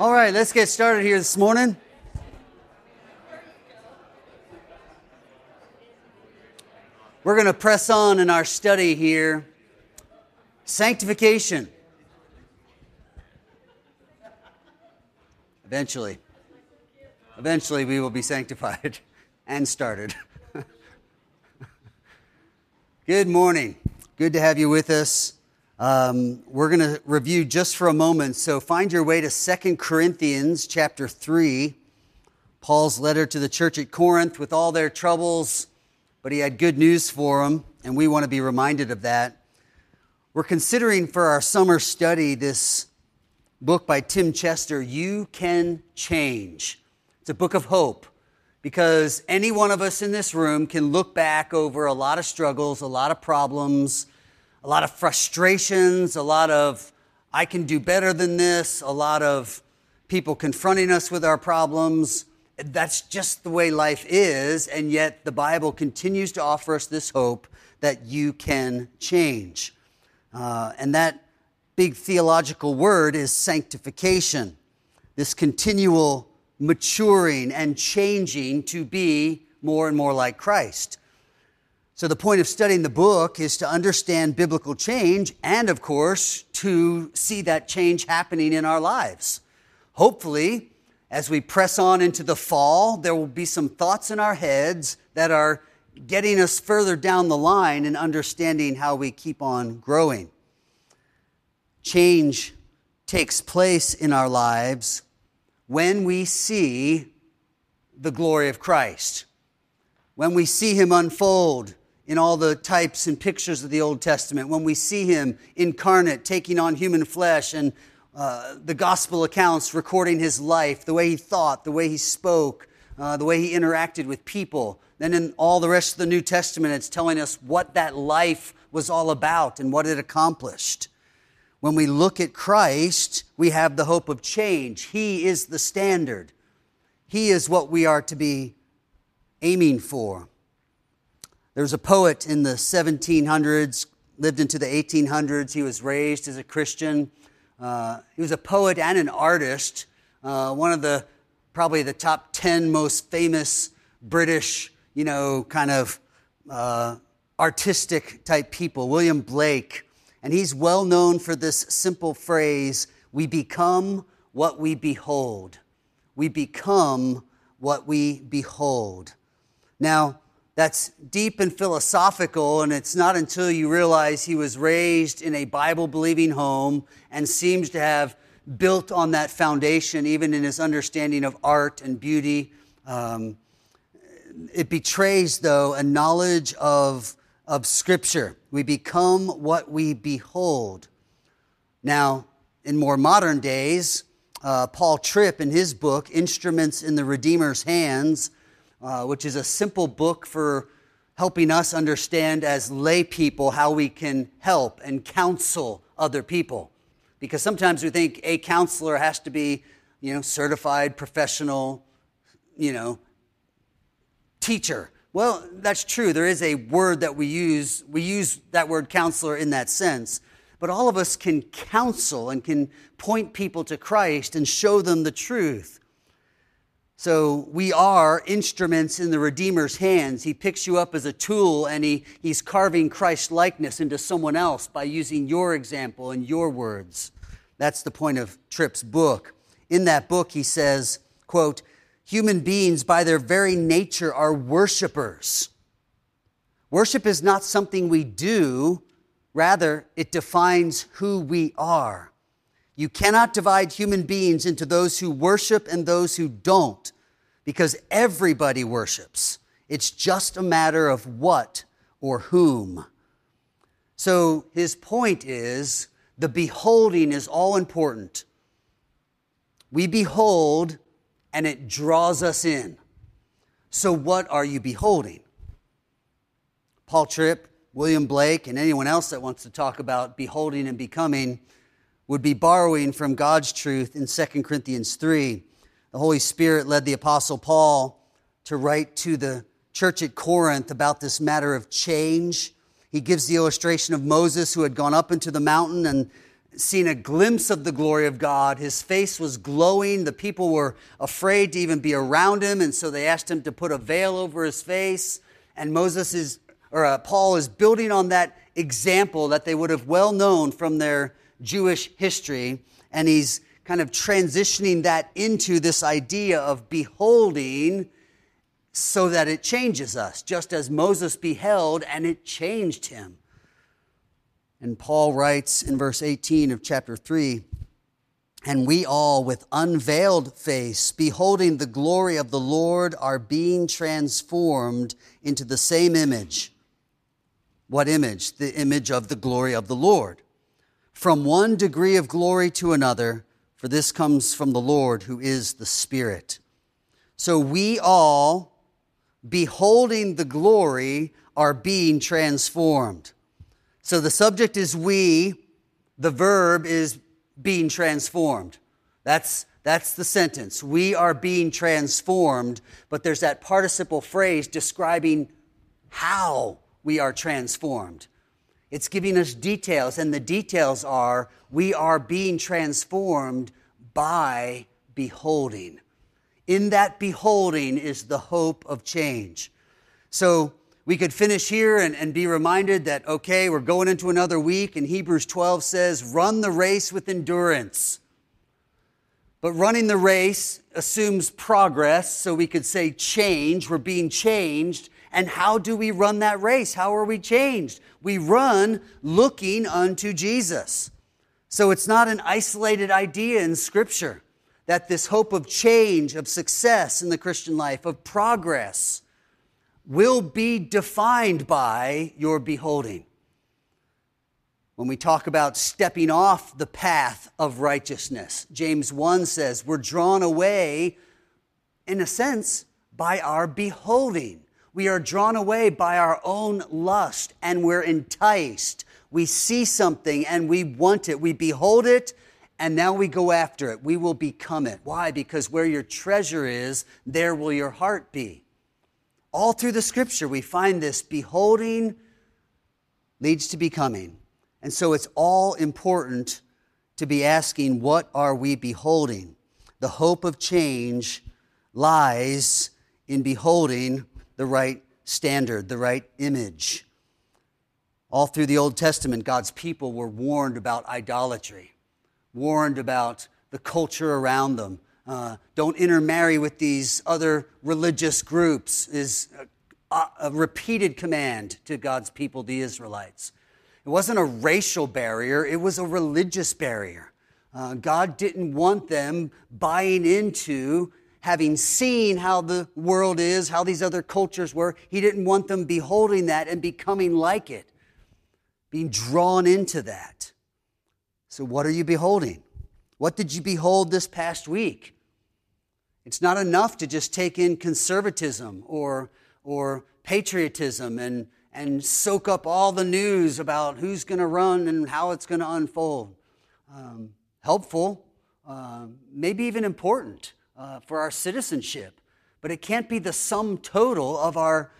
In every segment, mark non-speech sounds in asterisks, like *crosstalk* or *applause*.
All right, let's get started here this morning. We're going to press on in our study here. Sanctification. Eventually. Eventually, we will be sanctified *laughs* and started. *laughs* Good morning. Good to have you with us. Um, we're going to review just for a moment. So find your way to Second Corinthians chapter 3, Paul's letter to the church at Corinth with all their troubles, but he had good news for them, and we want to be reminded of that. We're considering for our summer study this book by Tim Chester, You Can Change. It's a book of hope because any one of us in this room can look back over a lot of struggles, a lot of problems, a lot of frustrations, a lot of I can do better than this, a lot of people confronting us with our problems. That's just the way life is, and yet the Bible continues to offer us this hope that you can change. Uh, and that big theological word is sanctification, this continual maturing and changing to be more and more like Christ. So, the point of studying the book is to understand biblical change and, of course, to see that change happening in our lives. Hopefully, as we press on into the fall, there will be some thoughts in our heads that are getting us further down the line in understanding how we keep on growing. Change takes place in our lives when we see the glory of Christ, when we see Him unfold in all the types and pictures of the Old Testament, when we see him incarnate, taking on human flesh, and uh, the gospel accounts recording his life, the way he thought, the way he spoke, uh, the way he interacted with people. Then in all the rest of the New Testament, it's telling us what that life was all about and what it accomplished. When we look at Christ, we have the hope of change. He is the standard, He is what we are to be aiming for. There was a poet in the 1700s, lived into the 1800s. He was raised as a Christian. Uh, he was a poet and an artist, uh, one of the probably the top 10 most famous British, you know, kind of uh, artistic type people, William Blake. And he's well known for this simple phrase we become what we behold. We become what we behold. Now, that's deep and philosophical, and it's not until you realize he was raised in a Bible believing home and seems to have built on that foundation, even in his understanding of art and beauty. Um, it betrays, though, a knowledge of, of Scripture. We become what we behold. Now, in more modern days, uh, Paul Tripp, in his book, Instruments in the Redeemer's Hands, uh, which is a simple book for helping us understand as lay people how we can help and counsel other people. Because sometimes we think a counselor has to be, you know, certified, professional, you know, teacher. Well, that's true. There is a word that we use. We use that word counselor in that sense. But all of us can counsel and can point people to Christ and show them the truth. So we are instruments in the Redeemer's hands. He picks you up as a tool and he, he's carving Christ's likeness into someone else by using your example and your words. That's the point of Tripp's book. In that book, he says, quote, human beings by their very nature are worshipers. Worship is not something we do, rather, it defines who we are. You cannot divide human beings into those who worship and those who don't, because everybody worships. It's just a matter of what or whom. So his point is the beholding is all important. We behold and it draws us in. So, what are you beholding? Paul Tripp, William Blake, and anyone else that wants to talk about beholding and becoming would be borrowing from God's truth in 2 Corinthians 3. The Holy Spirit led the Apostle Paul to write to the church at Corinth about this matter of change. He gives the illustration of Moses who had gone up into the mountain and seen a glimpse of the glory of God. His face was glowing. The people were afraid to even be around him, and so they asked him to put a veil over his face. And Moses is, or uh, Paul is building on that example that they would have well known from their Jewish history, and he's kind of transitioning that into this idea of beholding so that it changes us, just as Moses beheld and it changed him. And Paul writes in verse 18 of chapter 3 And we all, with unveiled face, beholding the glory of the Lord, are being transformed into the same image. What image? The image of the glory of the Lord. From one degree of glory to another, for this comes from the Lord who is the Spirit. So we all, beholding the glory, are being transformed. So the subject is we, the verb is being transformed. That's, that's the sentence. We are being transformed, but there's that participle phrase describing how we are transformed. It's giving us details, and the details are we are being transformed by beholding. In that beholding is the hope of change. So we could finish here and, and be reminded that, okay, we're going into another week, and Hebrews 12 says, run the race with endurance. But running the race assumes progress, so we could say change. We're being changed. And how do we run that race? How are we changed? We run looking unto Jesus. So it's not an isolated idea in Scripture that this hope of change, of success in the Christian life, of progress, will be defined by your beholding. When we talk about stepping off the path of righteousness, James 1 says we're drawn away, in a sense, by our beholding. We are drawn away by our own lust and we're enticed we see something and we want it. We behold it and now we go after it. We will become it. Why? Because where your treasure is, there will your heart be. All through the scripture, we find this beholding leads to becoming. And so it's all important to be asking, what are we beholding? The hope of change lies in beholding the right standard, the right image. All through the Old Testament, God's people were warned about idolatry, warned about the culture around them. Uh, don't intermarry with these other religious groups, is a, a repeated command to God's people, the Israelites. It wasn't a racial barrier, it was a religious barrier. Uh, God didn't want them buying into having seen how the world is, how these other cultures were. He didn't want them beholding that and becoming like it being drawn into that. So, what are you beholding? What did you behold this past week? It's not enough to just take in conservatism or, or patriotism and, and soak up all the news about who's going to run and how it's going to unfold. Um, helpful, uh, maybe even important uh, for our citizenship, but it can't be the sum total of our,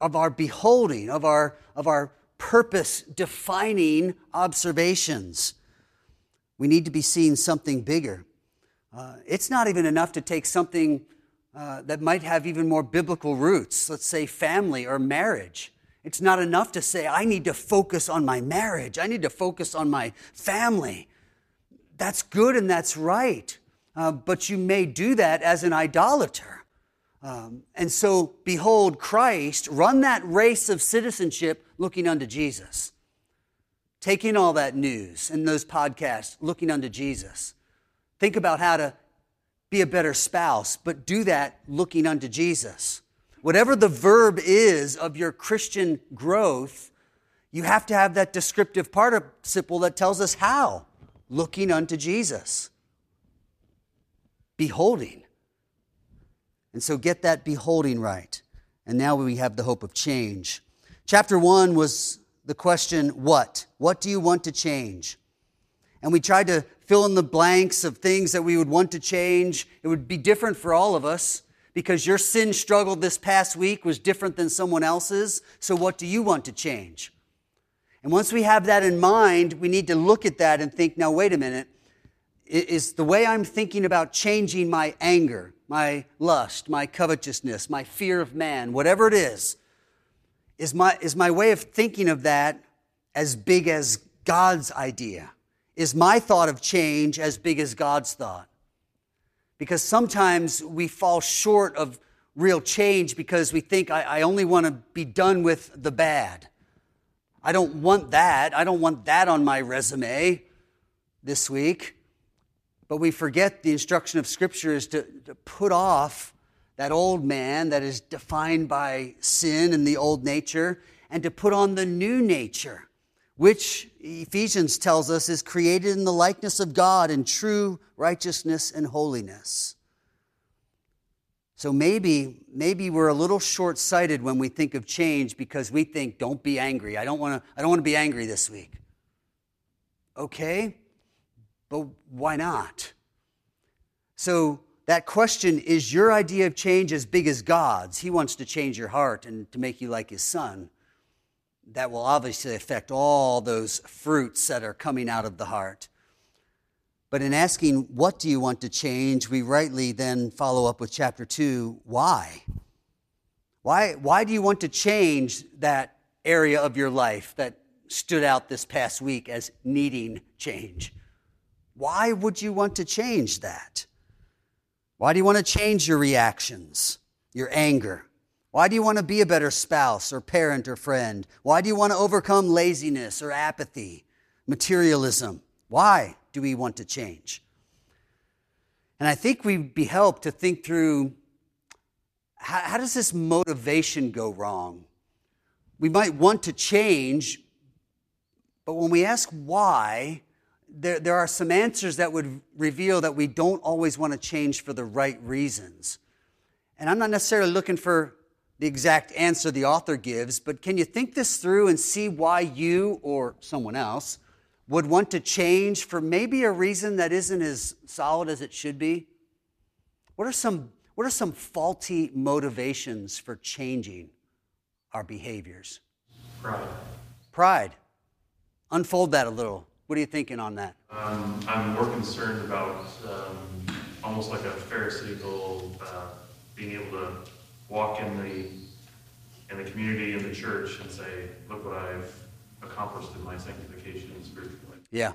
of our beholding, of our, of our purpose defining observations. We need to be seeing something bigger. Uh, it's not even enough to take something uh, that might have even more biblical roots, let's say family or marriage. It's not enough to say, I need to focus on my marriage, I need to focus on my family. That's good and that's right. Uh, but you may do that as an idolater. Um, and so, behold, Christ, run that race of citizenship looking unto Jesus. Taking all that news and those podcasts, looking unto Jesus. Think about how to be a better spouse, but do that looking unto Jesus. Whatever the verb is of your Christian growth, you have to have that descriptive participle that tells us how. Looking unto Jesus. Beholding. And so get that beholding right. And now we have the hope of change. Chapter one was the question, what? What do you want to change? And we tried to fill in the blanks of things that we would want to change. It would be different for all of us because your sin struggle this past week was different than someone else's. So, what do you want to change? And once we have that in mind, we need to look at that and think, now, wait a minute. Is the way I'm thinking about changing my anger, my lust, my covetousness, my fear of man, whatever it is, is my, is my way of thinking of that as big as God's idea? Is my thought of change as big as God's thought? Because sometimes we fall short of real change because we think, I, I only want to be done with the bad. I don't want that. I don't want that on my resume this week. But we forget the instruction of Scripture is to, to put off that old man that is defined by sin and the old nature and to put on the new nature, which Ephesians tells us is created in the likeness of God in true righteousness and holiness. So maybe, maybe we're a little short sighted when we think of change because we think, don't be angry. I don't want to I don't want to be angry this week. Okay, but why not? So that question is your idea of change as big as God's? He wants to change your heart and to make you like his son. That will obviously affect all those fruits that are coming out of the heart. But in asking, what do you want to change, we rightly then follow up with chapter 2, why? Why, why do you want to change that area of your life that stood out this past week as needing change? Why would you want to change that? Why do you want to change your reactions, your anger? Why do you want to be a better spouse or parent or friend? Why do you want to overcome laziness or apathy, materialism? Why? do we want to change? And I think we'd be helped to think through how, how does this motivation go wrong? We might want to change, but when we ask why, there, there are some answers that would reveal that we don't always want to change for the right reasons. And I'm not necessarily looking for the exact answer the author gives, but can you think this through and see why you or someone else would want to change for maybe a reason that isn't as solid as it should be? What are some, what are some faulty motivations for changing our behaviors? Pride. Pride. Unfold that a little. What are you thinking on that? Um, I'm more concerned about um, almost like a Pharisaical uh, being able to walk in the in the community in the church and say, "Look what I've accomplished in my sanctification spiritually. Yeah,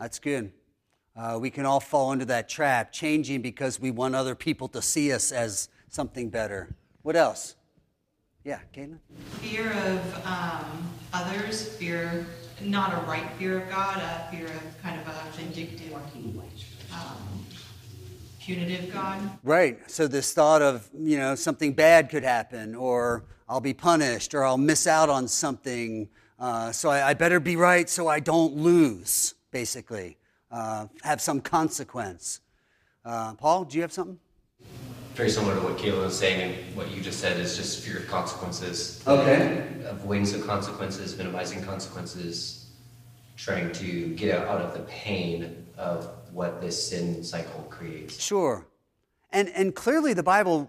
that's good. Uh, we can all fall into that trap, changing because we want other people to see us as something better. What else? Yeah, Caitlin? Fear of um, others, fear, not a right fear of God, a fear of kind of a vindictive, um, punitive God. Right. So this thought of, you know, something bad could happen, or I'll be punished, or I'll miss out on something uh, so I, I, better be right so I don't lose, basically, uh, have some consequence. Uh, Paul, do you have something? Very similar to what Caleb was saying, and what you just said is just fear of consequences. Okay. Avoidance of consequences, minimizing consequences, trying to get out of the pain of what this sin cycle creates. Sure. And, and clearly, the Bible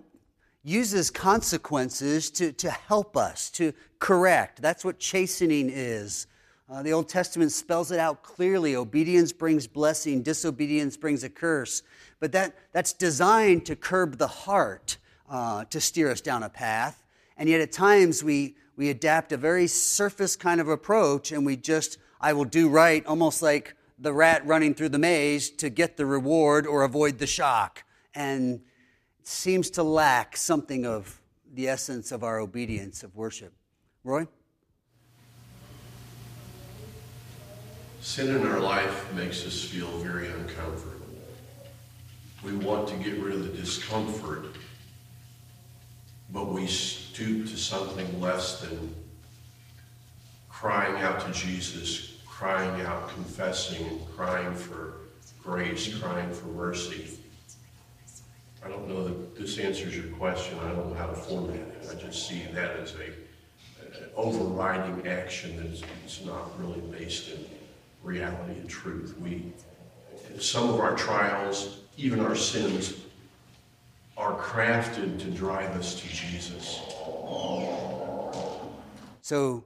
uses consequences to, to help us, to correct. That's what chastening is. Uh, the Old Testament spells it out clearly. Obedience brings blessing, disobedience brings a curse. But that, that's designed to curb the heart, uh, to steer us down a path. And yet, at times, we, we adapt a very surface kind of approach and we just, I will do right, almost like the rat running through the maze to get the reward or avoid the shock. And it seems to lack something of the essence of our obedience of worship. Roy? Sin in our life makes us feel very uncomfortable. We want to get rid of the discomfort, but we stoop to something less than crying out to Jesus, crying out, confessing, crying for grace, crying for mercy. I don't know that this answers your question. I don't know how to format it. I just see that as a, an overriding action that is, is not really based in reality and truth. We, some of our trials, even our sins, are crafted to drive us to Jesus. So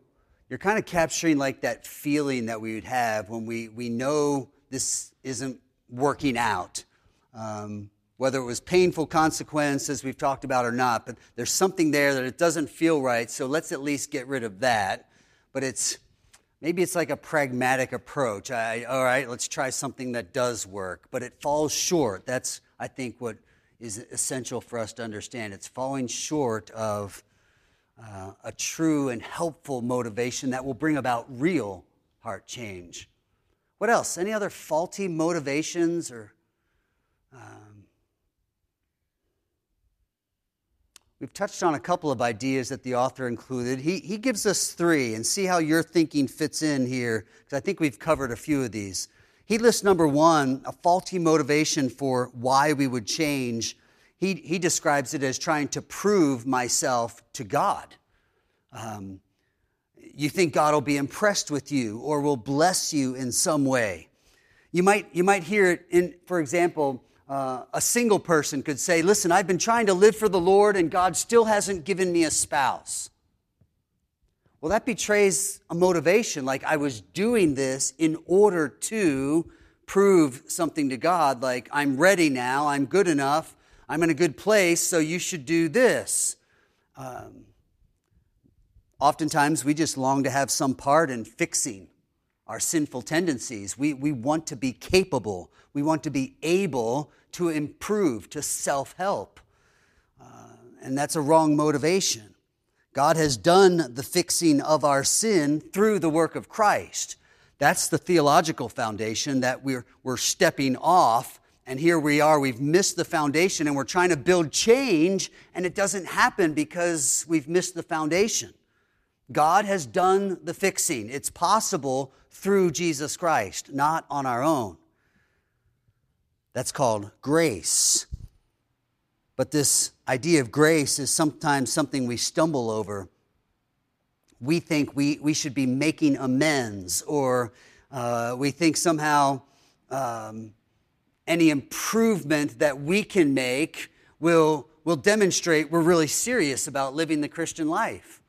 you're kind of capturing like that feeling that we would have when we, we know this isn't working out. Um, whether it was painful consequences we've talked about or not, but there's something there that it doesn't feel right, so let's at least get rid of that. But it's maybe it's like a pragmatic approach. I, all right, let's try something that does work, but it falls short. That's, I think, what is essential for us to understand. It's falling short of uh, a true and helpful motivation that will bring about real heart change. What else? Any other faulty motivations or. Um, we've touched on a couple of ideas that the author included. He, he gives us three, and see how your thinking fits in here, because I think we've covered a few of these. He lists number one, a faulty motivation for why we would change he, he describes it as trying to prove myself to God. Um, you think God will be impressed with you or will bless you in some way. You might, you might hear it in, for example, uh, a single person could say, Listen, I've been trying to live for the Lord and God still hasn't given me a spouse. Well, that betrays a motivation, like I was doing this in order to prove something to God, like I'm ready now, I'm good enough, I'm in a good place, so you should do this. Um, oftentimes, we just long to have some part in fixing our sinful tendencies. We, we want to be capable, we want to be able to improve, to self help. Uh, and that's a wrong motivation. God has done the fixing of our sin through the work of Christ. That's the theological foundation that we're, we're stepping off and here we are, we've missed the foundation and we're trying to build change, and it doesn't happen because we've missed the foundation. God has done the fixing. It's possible through Jesus Christ, not on our own. That's called grace. But this idea of grace is sometimes something we stumble over. We think we, we should be making amends, or uh, we think somehow um, any improvement that we can make will, will demonstrate we're really serious about living the Christian life.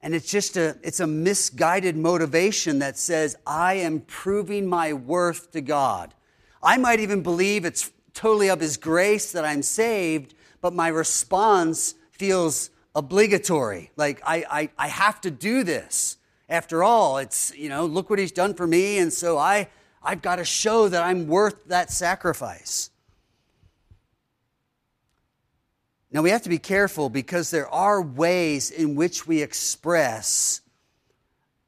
And it's just a, it's a misguided motivation that says, I am proving my worth to God. I might even believe it's totally of His grace that I'm saved, but my response feels obligatory. Like I, I, I have to do this. After all, it's, you know, look what He's done for me, and so I, I've got to show that I'm worth that sacrifice. Now, we have to be careful because there are ways in which we express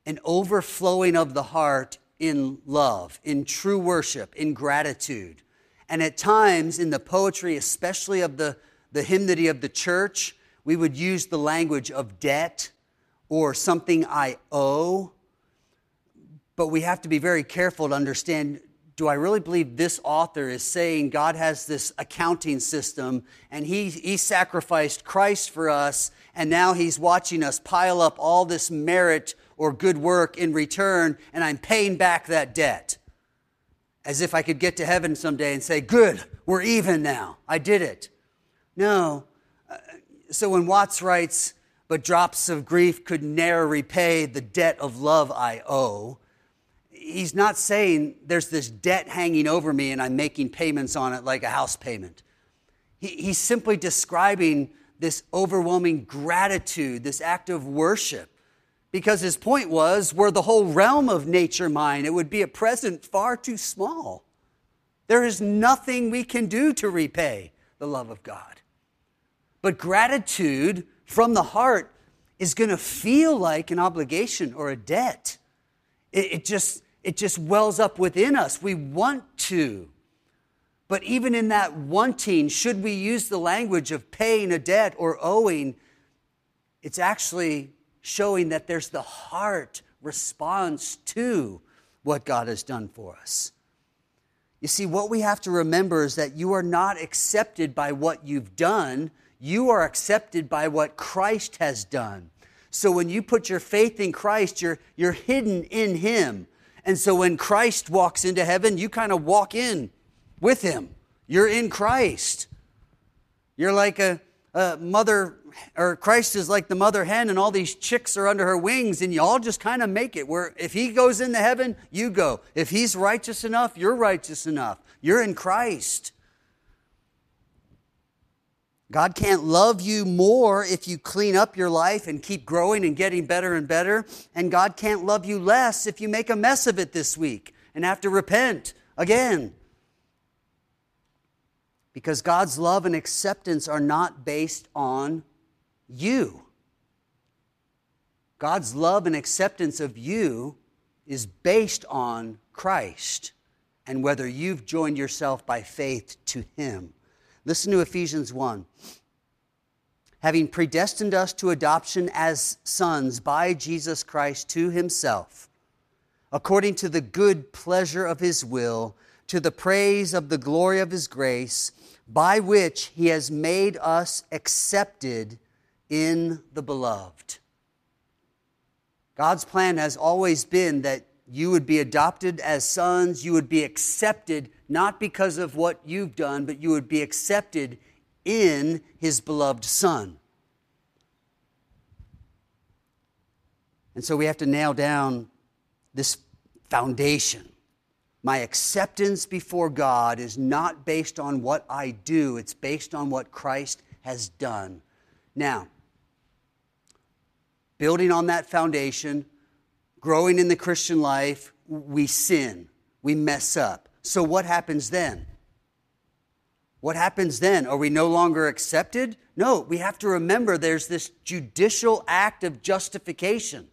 an overflowing of the heart in love, in true worship, in gratitude. And at times, in the poetry, especially of the, the hymnody of the church, we would use the language of debt or something I owe but we have to be very careful to understand do I really believe this author is saying God has this accounting system and he, he sacrificed Christ for us and now he's watching us pile up all this merit or good work in return and I'm paying back that debt? As if I could get to heaven someday and say, Good, we're even now. I did it. No. Uh, so when Watts writes, But drops of grief could ne'er repay the debt of love I owe he's not saying there's this debt hanging over me and I'm making payments on it like a house payment. He, he's simply describing this overwhelming gratitude, this act of worship. Because his point was, were the whole realm of nature mine, it would be a present far too small. There is nothing we can do to repay the love of God. But gratitude from the heart is going to feel like an obligation or a debt. It, it just, it just wells up within us. We want to. But even in that wanting, should we use the language of paying a debt or owing, it's actually showing that there's the heart response to what God has done for us. You see, what we have to remember is that you are not accepted by what you've done, you are accepted by what Christ has done. So when you put your faith in Christ, you're, you're hidden in Him. And so when Christ walks into heaven, you kind of walk in with him. You're in Christ. You're like a, a mother or Christ is like the mother hen and all these chicks are under her wings and you all just kind of make it where if he goes into heaven, you go. If he's righteous enough, you're righteous enough. You're in Christ. God can't love you more if you clean up your life and keep growing and getting better and better. And God can't love you less if you make a mess of it this week and have to repent again. Because God's love and acceptance are not based on you. God's love and acceptance of you is based on Christ and whether you've joined yourself by faith to Him. Listen to Ephesians 1. Having predestined us to adoption as sons by Jesus Christ to himself, according to the good pleasure of his will, to the praise of the glory of his grace, by which he has made us accepted in the beloved. God's plan has always been that you would be adopted as sons, you would be accepted not because of what you've done, but you would be accepted in his beloved Son. And so we have to nail down this foundation. My acceptance before God is not based on what I do, it's based on what Christ has done. Now, building on that foundation, growing in the Christian life, we sin, we mess up. So, what happens then? What happens then? Are we no longer accepted? No, we have to remember there's this judicial act of justification.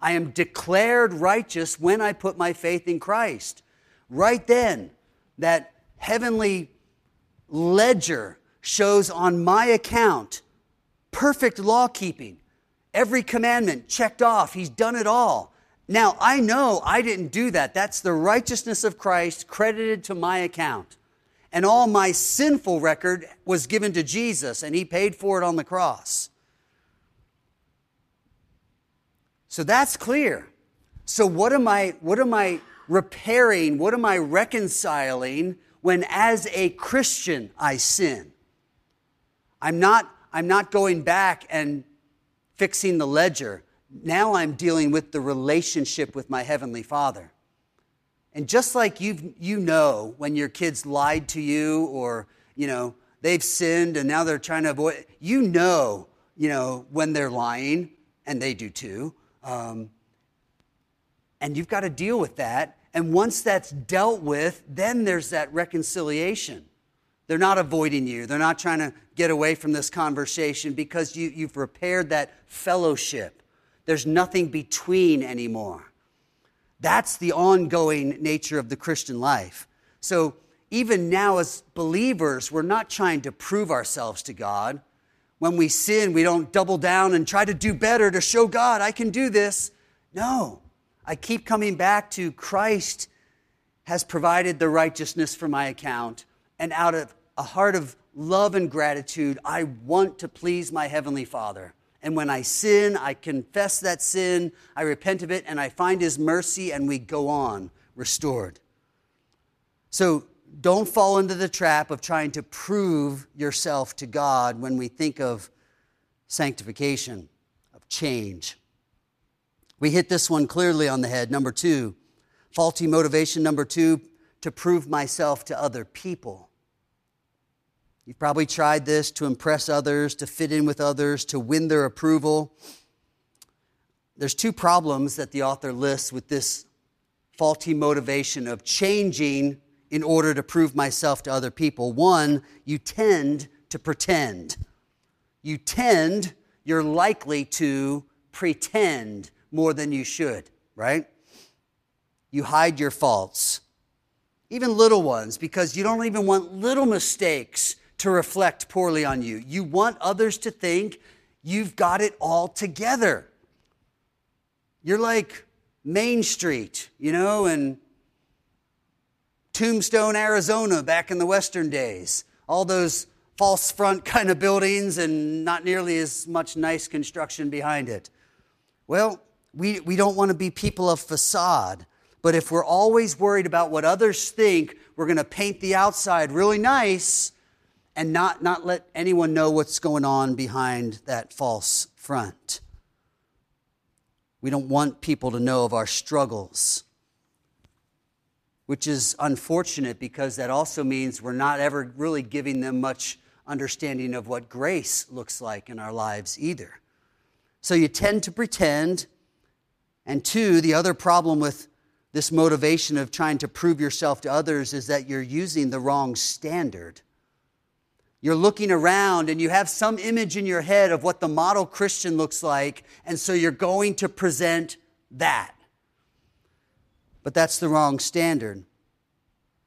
I am declared righteous when I put my faith in Christ. Right then, that heavenly ledger shows on my account perfect law keeping. Every commandment checked off. He's done it all. Now, I know I didn't do that. That's the righteousness of Christ credited to my account. And all my sinful record was given to Jesus, and He paid for it on the cross. So that's clear. So, what am I, what am I repairing? What am I reconciling when, as a Christian, I sin? I'm not, I'm not going back and fixing the ledger now I'm dealing with the relationship with my Heavenly Father. And just like you you know when your kids lied to you or, you know, they've sinned and now they're trying to avoid, you know, you know, when they're lying, and they do too. Um, and you've got to deal with that. And once that's dealt with, then there's that reconciliation. They're not avoiding you. They're not trying to get away from this conversation because you, you've repaired that fellowship. There's nothing between anymore. That's the ongoing nature of the Christian life. So, even now, as believers, we're not trying to prove ourselves to God. When we sin, we don't double down and try to do better to show God, I can do this. No, I keep coming back to Christ has provided the righteousness for my account. And out of a heart of love and gratitude, I want to please my Heavenly Father. And when I sin, I confess that sin, I repent of it, and I find His mercy, and we go on restored. So don't fall into the trap of trying to prove yourself to God when we think of sanctification, of change. We hit this one clearly on the head. Number two, faulty motivation. Number two, to prove myself to other people. You've probably tried this to impress others, to fit in with others, to win their approval. There's two problems that the author lists with this faulty motivation of changing in order to prove myself to other people. One, you tend to pretend. You tend, you're likely to pretend more than you should, right? You hide your faults, even little ones, because you don't even want little mistakes to reflect poorly on you. You want others to think you've got it all together. You're like Main Street, you know, and Tombstone, Arizona, back in the Western days. All those false front *laughs* kind of buildings and not nearly as much nice construction behind it. Well, we, we don't want to be people of facade. But if we're always worried about what others think, we're going to paint the outside really nice and not, not let anyone know what's going on behind that false front. We don't want people to know of our struggles, which is unfortunate because that also means we're not ever really giving them much understanding of what grace looks like in our lives either. So you tend to pretend. And two, the other problem with this motivation of trying to prove yourself to others is that you're using the wrong standard. You're looking around and you have some image in your head of what the model Christian looks like, and so you're going to present that. But that's the wrong standard.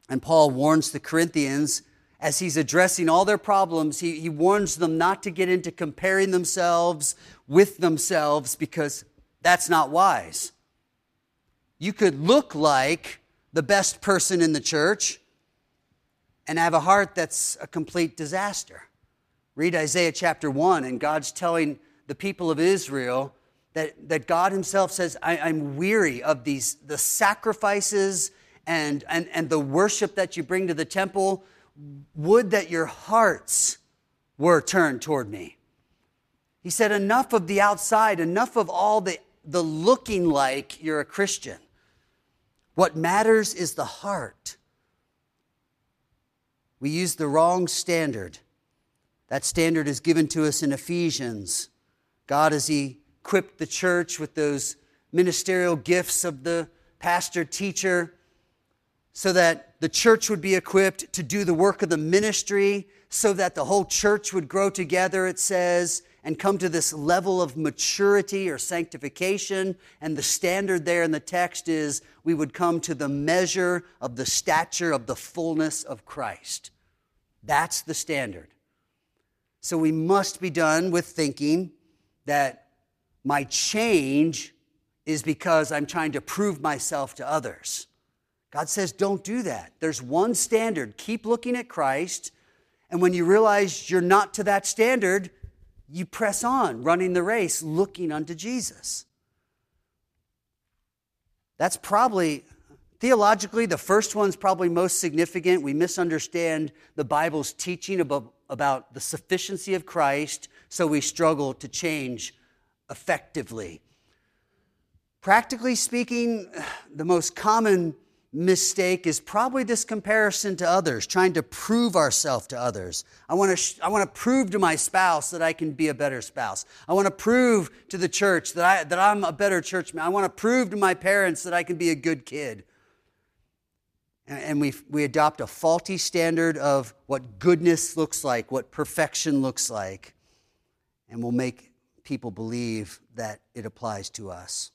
And Paul warns the Corinthians as he's addressing all their problems, he, he warns them not to get into comparing themselves with themselves because that's not wise. You could look like the best person in the church and have a heart that's a complete disaster. Read Isaiah chapter 1, and God's telling the people of Israel that, that God Himself says, I, am weary of these the sacrifices and, and, and the worship that you bring to the temple. Would that your hearts were turned toward me. He said, Enough of the outside, enough of all the, the looking like you're a Christian. What matters is the heart. We use the wrong standard. That standard is given to us in Ephesians. God, has equipped the church with those ministerial gifts of the pastor teacher, so that the church would be equipped to do the work of the ministry, so that the whole church would grow together, it says, and come to this level of maturity or sanctification. And the standard there in the text is we would come to the measure of the stature of the fullness of Christ. That's the standard. So we must be done with thinking that my change is because I'm trying to prove myself to others. God says, don't do that. There's one standard. Keep looking at Christ. And when you realize you're not to that standard, you press on, running the race, looking unto Jesus. That's probably Theologically, the first one's probably most significant. We misunderstand the Bible's teaching about, about the sufficiency of Christ, so we struggle to change effectively. Practically speaking, *sighs* the most common mistake is probably this comparison to others, trying to prove ourselves to others. I want to, sh- I want to prove to my spouse that I can be a better spouse. I want to prove to the church that, I, that I'm a better churchman. I want to prove to my parents that I can be a good kid and we, we adopt a faulty standard of what goodness looks like, what perfection looks like, and we'll make people believe that it applies to us.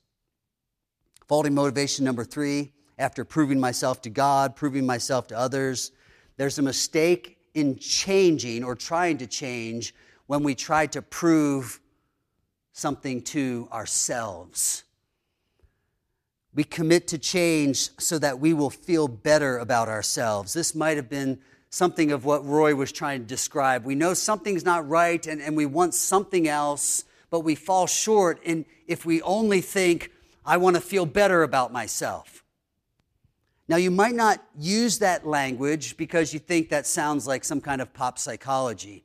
Faulty motivation number three after proving myself to God, proving myself to others, there's a mistake in changing or trying to change when we try to prove something to ourselves. We commit to change so that we will feel better about ourselves. This might have been something of what Roy was trying to describe. We know something's not right and, and we want something else, but we fall short and if we only think, I want to feel better about myself. Now, you might not use that language because you think that sounds like some kind of pop psychology,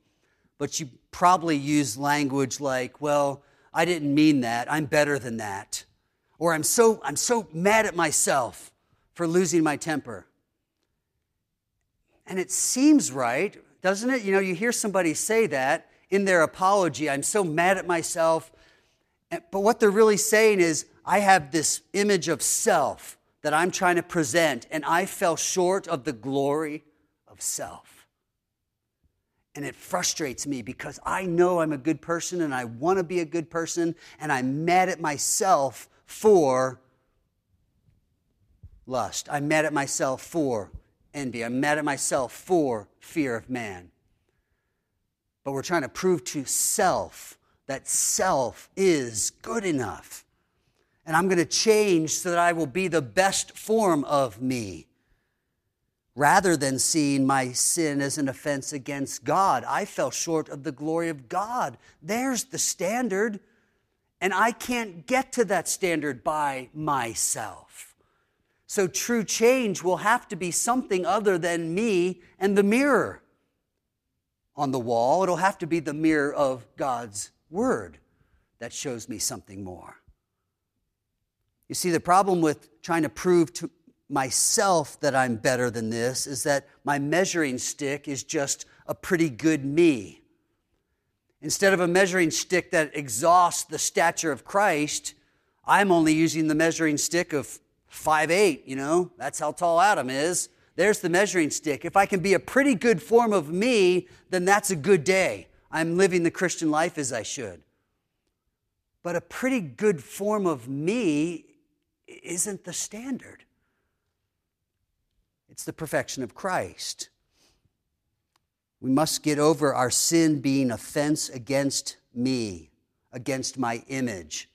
but you probably use language like, well, I didn't mean that. I'm better than that. Or I'm so, I'm so mad at myself for losing my temper. And it seems right, doesn't it? You know, you hear somebody say that in their apology I'm so mad at myself. Eh, but what they're really saying is, I have this image of self that I'm trying to present, and I fell short of the glory of self. And it frustrates me because I know I'm a good person and I want to be a good person, and I'm mad at myself for lust. I'm mad at myself for envy. I'm mad at myself for fear of man. But we're trying to prove to self that self is good enough. And I'm going to change so that I will be the best form of me. Rather than seeing my sin as an offense against God, I fell short of the glory of God. There's the standard. And I can't get to that standard by myself. So true change will have to be something other than me and the mirror. on the wall. It'll have to be the mirror of God's word that shows me something more. You see, the problem with trying to prove to myself that I'm better than this is that my measuring stick is just a pretty good me. Instead of a measuring stick that exhausts the stature of Christ, I'm only using the measuring stick of five eight. you know, that's how tall Adam is. There's the measuring stick. If I can be a pretty good form of me, then that's a good day. I'm living the Christian life as I should. But a pretty good form of me isn't the standard. It's the perfection of Christ. We must get over our sin being offense against me, against my image.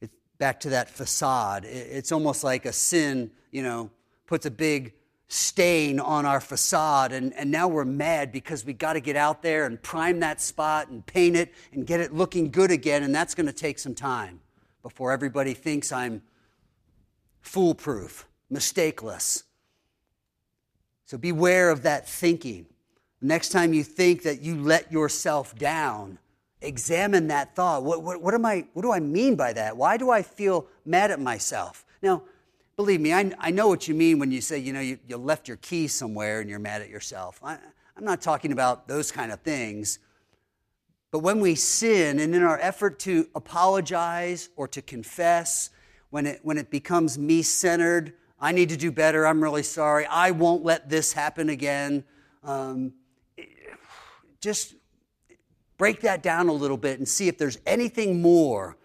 It's back to that facade. It's almost like a sin, you know, puts a big stain on our facade, and, and now we're mad because we got to get out there and prime that spot and paint it and get it looking good again, and that's going to take some time before everybody thinks I'm foolproof mistakeless. So beware of that thinking. Next time you think that you let yourself down, examine that thought. What, what, what, am I, what do I mean by that? Why do I feel mad at myself? Now, believe me, I, I know what you mean when you say, you know, you, you left your key somewhere and you're mad at yourself. I, I'm not talking about those kind of things. But when we sin and in our effort to apologize or to confess, when it, when it becomes me centered, I need to do better. I'm really sorry. I won't let this happen again. Um, just break that down a little bit and see if there's anything more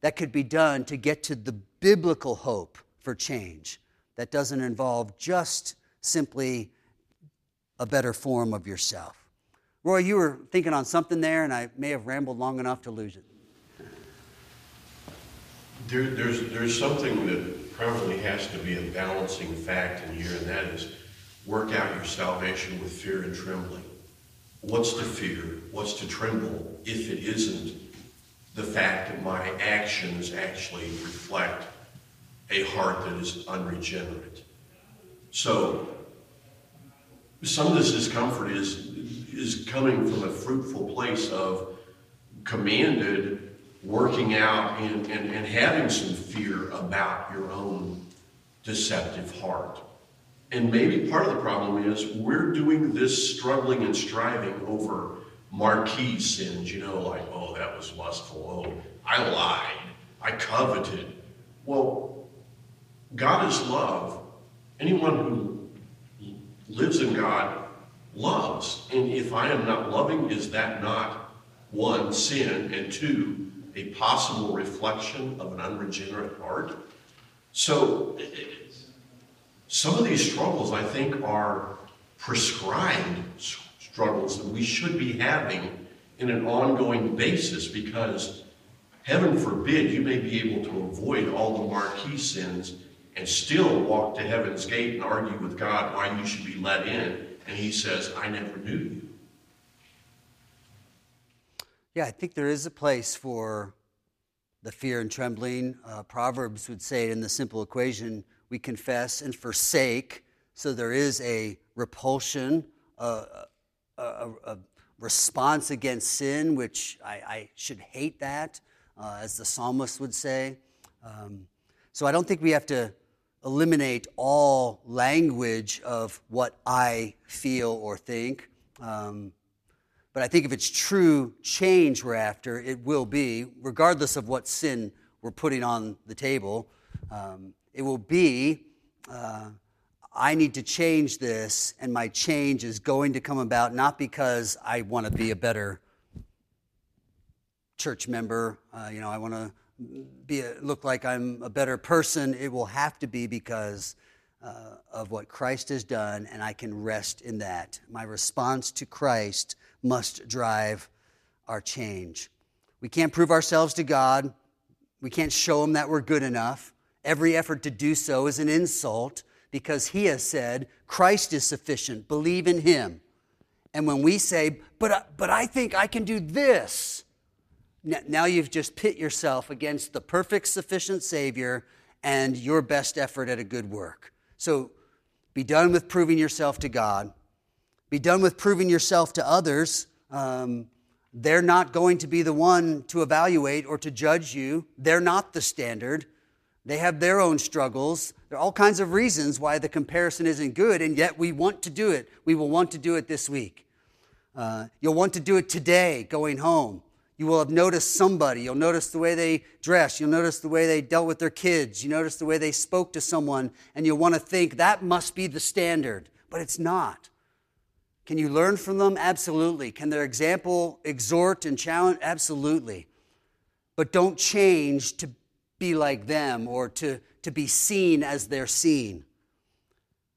that could be done to get to the biblical hope for change that doesn't involve just simply a better form of yourself. Roy, you were thinking on something there, and I may have rambled long enough to lose it. There, there's, there's something that probably has to be a balancing fact in here, and that is work out your salvation with fear and trembling. What's to fear? What's to tremble if it isn't the fact that my actions actually reflect a heart that is unregenerate? So, some of this discomfort is, is coming from a fruitful place of commanded working out and, and, and having some fear about your own deceptive heart. And maybe part of the problem is we're doing this struggling and striving over marquee sins, you know, like, oh, that was lustful. Oh, I lied. I coveted. Well, God is love. Anyone who lives in God loves. And if I am not loving, is that not one, sin, and two, a possible reflection of an unregenerate heart. So, some of these struggles, I think, are prescribed struggles that we should be having in an ongoing basis because, heaven forbid, you may be able to avoid all the marquee sins and still walk to heaven's gate and argue with God why you should be let in. And He says, I never knew you. Yeah, I think there is a place for the fear and trembling. Uh, Proverbs would say in the simple equation, we confess and forsake. So there is a repulsion, a, a, a response against sin, which I, I should hate that, uh, as the psalmist would say. Um, so I don't think we have to eliminate all language of what I feel or think. Um, but I think if it's true change we're after, it will be, regardless of what sin we're putting on the table, um, it will be uh, I need to change this, and my change is going to come about not because I want to be a better church member, uh, you know, I want to be a, look like I'm a better person. It will have to be because uh, of what Christ has done, and I can rest in that. My response to Christ must drive our change. We can't prove ourselves to God. We can't show Him that we're good enough. Every effort to do so is an insult because He has said, Christ is sufficient. Believe in Him. And when we say, but, but I think I can do this, now you've just pit yourself against the perfect, sufficient Savior and your best effort at a good work. So be done with proving yourself to God Be done with proving yourself to others. Um, they're not going to be the one to evaluate or to judge you. They're not the standard. They have their own struggles. There are all kinds of reasons why the comparison isn't good, and yet we want to do it. We will want to do it this week. Uh, you'll want to do it today going home. You will have noticed somebody. You'll notice the way they dress. You'll notice the way they dealt with their kids. You notice the way they spoke to someone, and you'll want to think that must be the standard, but it's not. Can you learn from them? Absolutely. Can their example exhort and challenge? Absolutely. But don't change to be like them or to, to be seen as they're seen.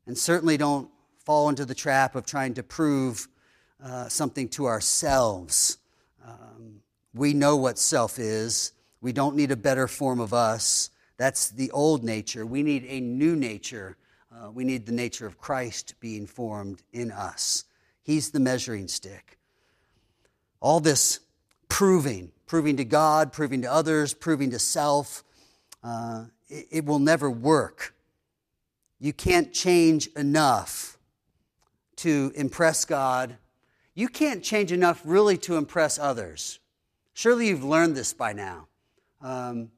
And certainly don't fall into the trap of trying to prove uh, something to ourselves. Um, we know what self is. We don't need a better form of us. That's the old nature. We need a new nature. Uh, we need the nature of Christ being formed in us. He's the measuring stick. All this proving, proving to God, proving to others, proving to self, uh, it, it will never work. You can't change enough to impress God. You can't change enough really to impress others. Surely you've learned this by now. Um,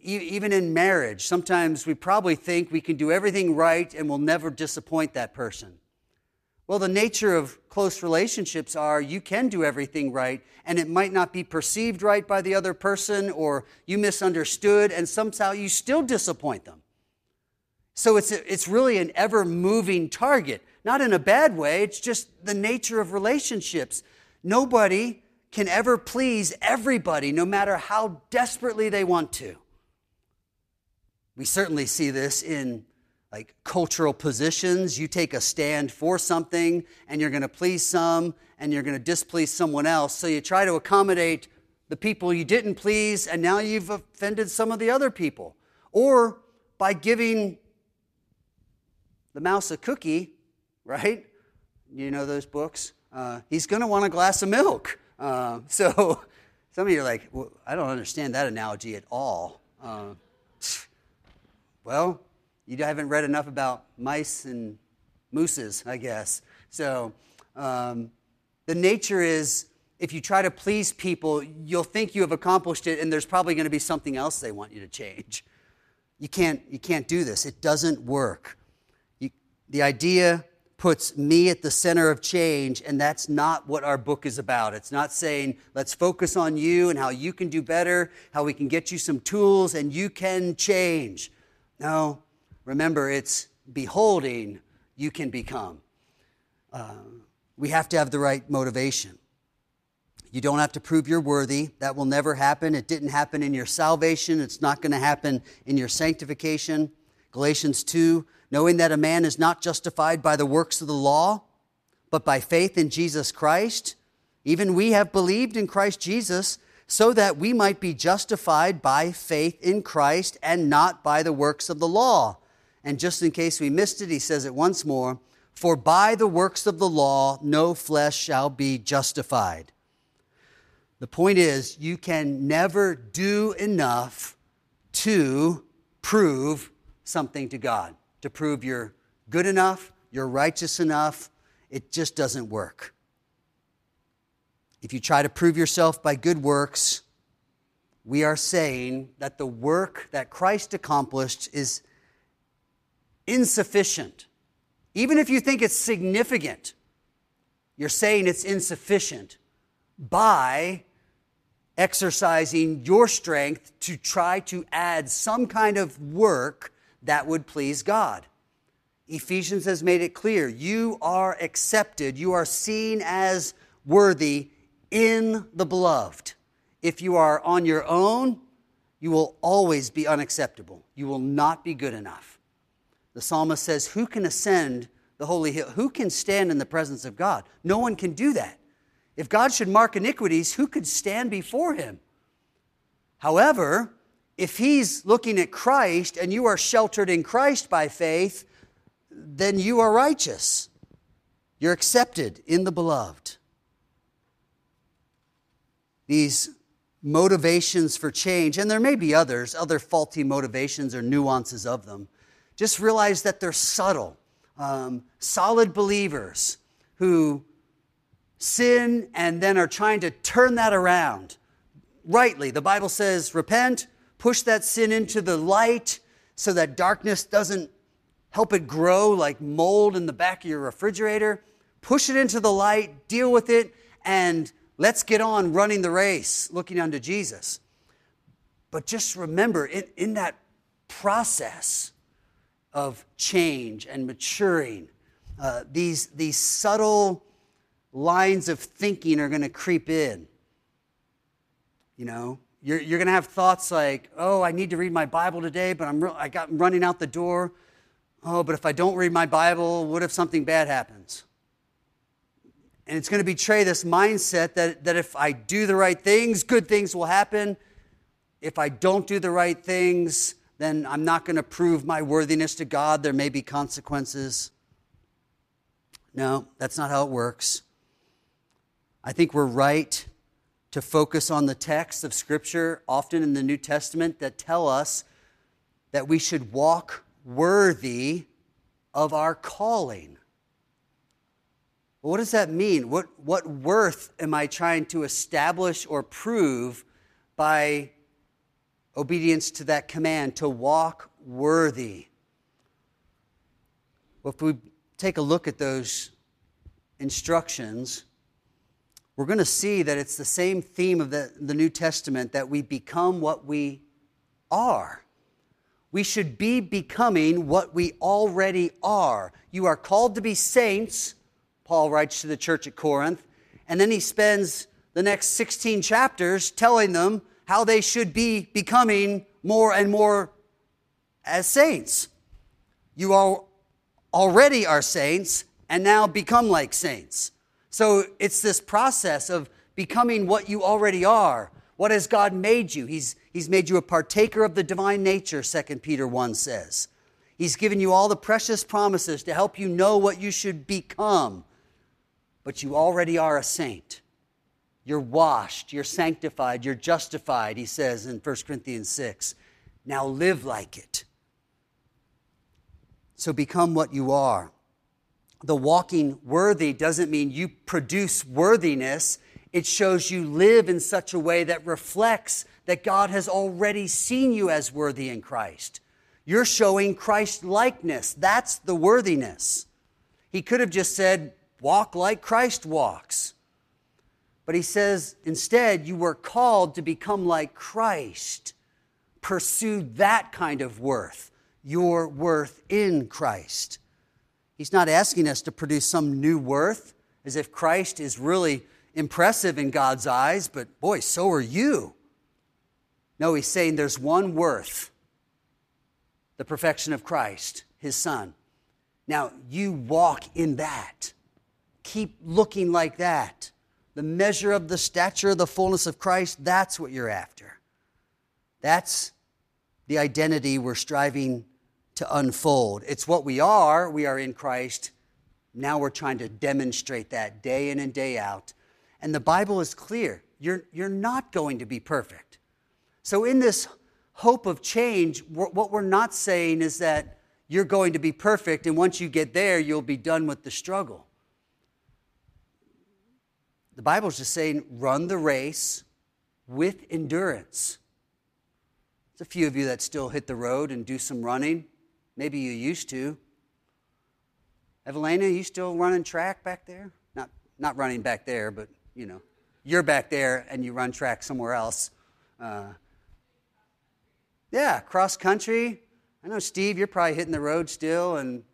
even in marriage, sometimes we probably think we can do everything right and we'll never disappoint that person. Well, the nature of close relationships are you can do everything right, and it might not be perceived right by the other person, or you misunderstood, and somehow you still disappoint them. So it's, a, it's really an ever moving target. Not in a bad way, it's just the nature of relationships. Nobody can ever please everybody, no matter how desperately they want to. We certainly see this in like cultural positions. You take a stand for something and you're going to please some and you're going to displease someone else. So you try to accommodate the people you didn't please and now you've offended some of the other people. Or by giving the mouse a cookie, right? You know those books? Uh, he's going to want a glass of milk. Uh, *laughs* so some of you are like, well, I don't understand that analogy at all. Uh, *sighs* well, you haven't read enough about mice and mooses, I guess. So um, the nature is if you try to please people, you'll think you have accomplished it, and there's probably going to be something else they want you to change. You can't, you can't do this, it doesn't work. You, the idea puts me at the center of change, and that's not what our book is about. It's not saying, let's focus on you and how you can do better, how we can get you some tools, and you can change. No, Remember, it's beholding you can become. Uh, we have to have the right motivation. You don't have to prove you're worthy. That will never happen. It didn't happen in your salvation. It's not going to happen in your sanctification. Galatians 2 knowing that a man is not justified by the works of the law, but by faith in Jesus Christ. Even we have believed in Christ Jesus so that we might be justified by faith in Christ and not by the works of the law. And just in case we missed it, he says it once more For by the works of the law, no flesh shall be justified. The point is, you can never do enough to prove something to God, to prove you're good enough, you're righteous enough. It just doesn't work. If you try to prove yourself by good works, we are saying that the work that Christ accomplished is insufficient. Even if you think it's significant, you're saying it's insufficient by exercising your strength to try to add some kind of work that would please God. Ephesians has made it clear you are accepted, you are seen as worthy in the beloved. If you are on your own, you will always be unacceptable. You will not be good enough. The psalmist says, Who can ascend the holy hill? Who can stand in the presence of God? No one can do that. If God should mark iniquities, who could stand before him? However, if he's looking at Christ and you are sheltered in Christ by faith, then you are righteous. You're accepted in the beloved. These motivations for change, and there may be others, other faulty motivations or nuances of them, just realize that they're subtle. Um, solid believers who sin and then are trying to turn that around rightly. The Bible says, repent, push that sin into the light so that darkness doesn't help it grow like mold in the back of your refrigerator. Push it into the light, deal with it, and let's get on running the race, looking unto Jesus. But just remember, in, in that process of change and maturing, uh, these, these subtle lines of thinking are going to creep in. You know, you're, you're going to have thoughts like, oh, I need to read my Bible today, but I'm, re- I got running out the door. Oh, but if I don't read my Bible, what if something bad happens? And it's going to betray this mindset that, that if I do the right things, good things will happen. If I don't do the right things, then I'm not going to prove my worthiness to God. There may be consequences. No, that's not how it works. I think we're right to focus on the texts of Scripture, often in the New Testament, that tell us that we should walk worthy of our calling. Well, what does that mean? What, what worth am I trying to establish or prove by obedience to that command to walk worthy? Well, if we take a look at those instructions, we're going to see that it's the same theme of the, the New Testament that we become what we are. We should be becoming what we already are. You are called to be saints, Paul writes to the church at Corinth, and then he spends the next 16 chapters telling them how they should be becoming more and more as saints. You all already are saints and now become like saints. So it's this process of becoming what you already are. What has God made you? He's, he's made you a partaker of the divine nature, 2 Peter 1 says. He's given you all the precious promises to help you know what you should become. But you already are a saint. You're washed, you're sanctified, you're justified, he says in 1 Corinthians 6. Now live like it. So become what you are the walking worthy doesn't mean you produce worthiness. It shows you live in such a way that reflects that God has already seen you as worthy in Christ. You're showing Christ likeness. That's the worthiness. He could have just said, walk like Christ walks. But he says, instead, you were called to become like Christ. Pursue that kind of worth, your worth in Christ. He's not asking us to produce some new worth as if Christ is really impressive in God's eyes, but boy, so are you. No, he's saying there's one worth the perfection of Christ, his Son. Now, you walk in that. Keep looking like that. The measure of the stature the fullness of Christ, that's what you're after. That's the identity we're striving to unfold. It's what we are. We are in Christ. Now we're trying to demonstrate that day in and day out. And the Bible is clear you're, you're not going to be perfect. So, in this hope of change, what we're not saying is that you're going to be perfect, and once you get there, you'll be done with the struggle. The Bible's just saying run the race with endurance. There's a few of you that still hit the road and do some running. Maybe you used to. Evelina, you still running track back there? Not, not running back there, but you know, you're back there and you run track somewhere else. Uh, yeah, cross country. I know, Steve, you're probably hitting the road still, and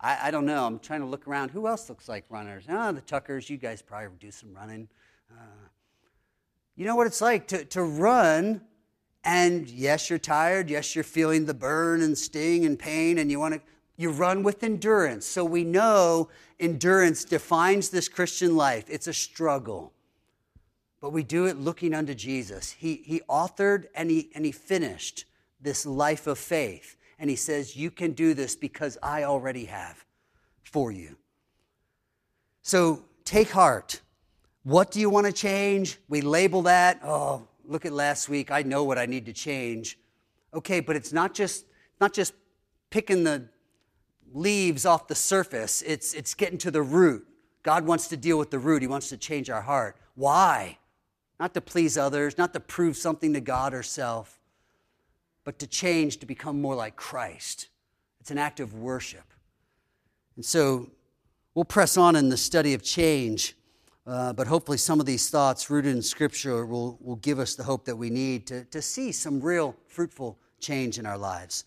I, I, don't know. I'm trying to look around. Who else looks like runners? Oh, the Tuckers, you guys probably do some running. Uh, you know what it's like to, to run and yes, you're tired. Yes, you're feeling the burn and sting and pain, and you want to, you run with endurance. So we know endurance defines this Christian life. It's a struggle. But we do it looking unto Jesus. He, he authored and he, and he finished this life of faith. And he says, You can do this because I already have for you. So take heart. What do you want to change? We label that, oh, look at last week, I know what I need to change. Okay, but it's not just not just picking the leaves off the surface, it's it's getting to the root. God wants to deal with the root, He wants to change our heart. Why? Not to please others, not to prove something to God or self, but to change to become more like Christ. It's an act of worship. And so we'll press on in the study of change, uh, but hopefully some of these thoughts rooted in Scripture will, will give us the hope that we need to, to see some real fruitful change in our lives.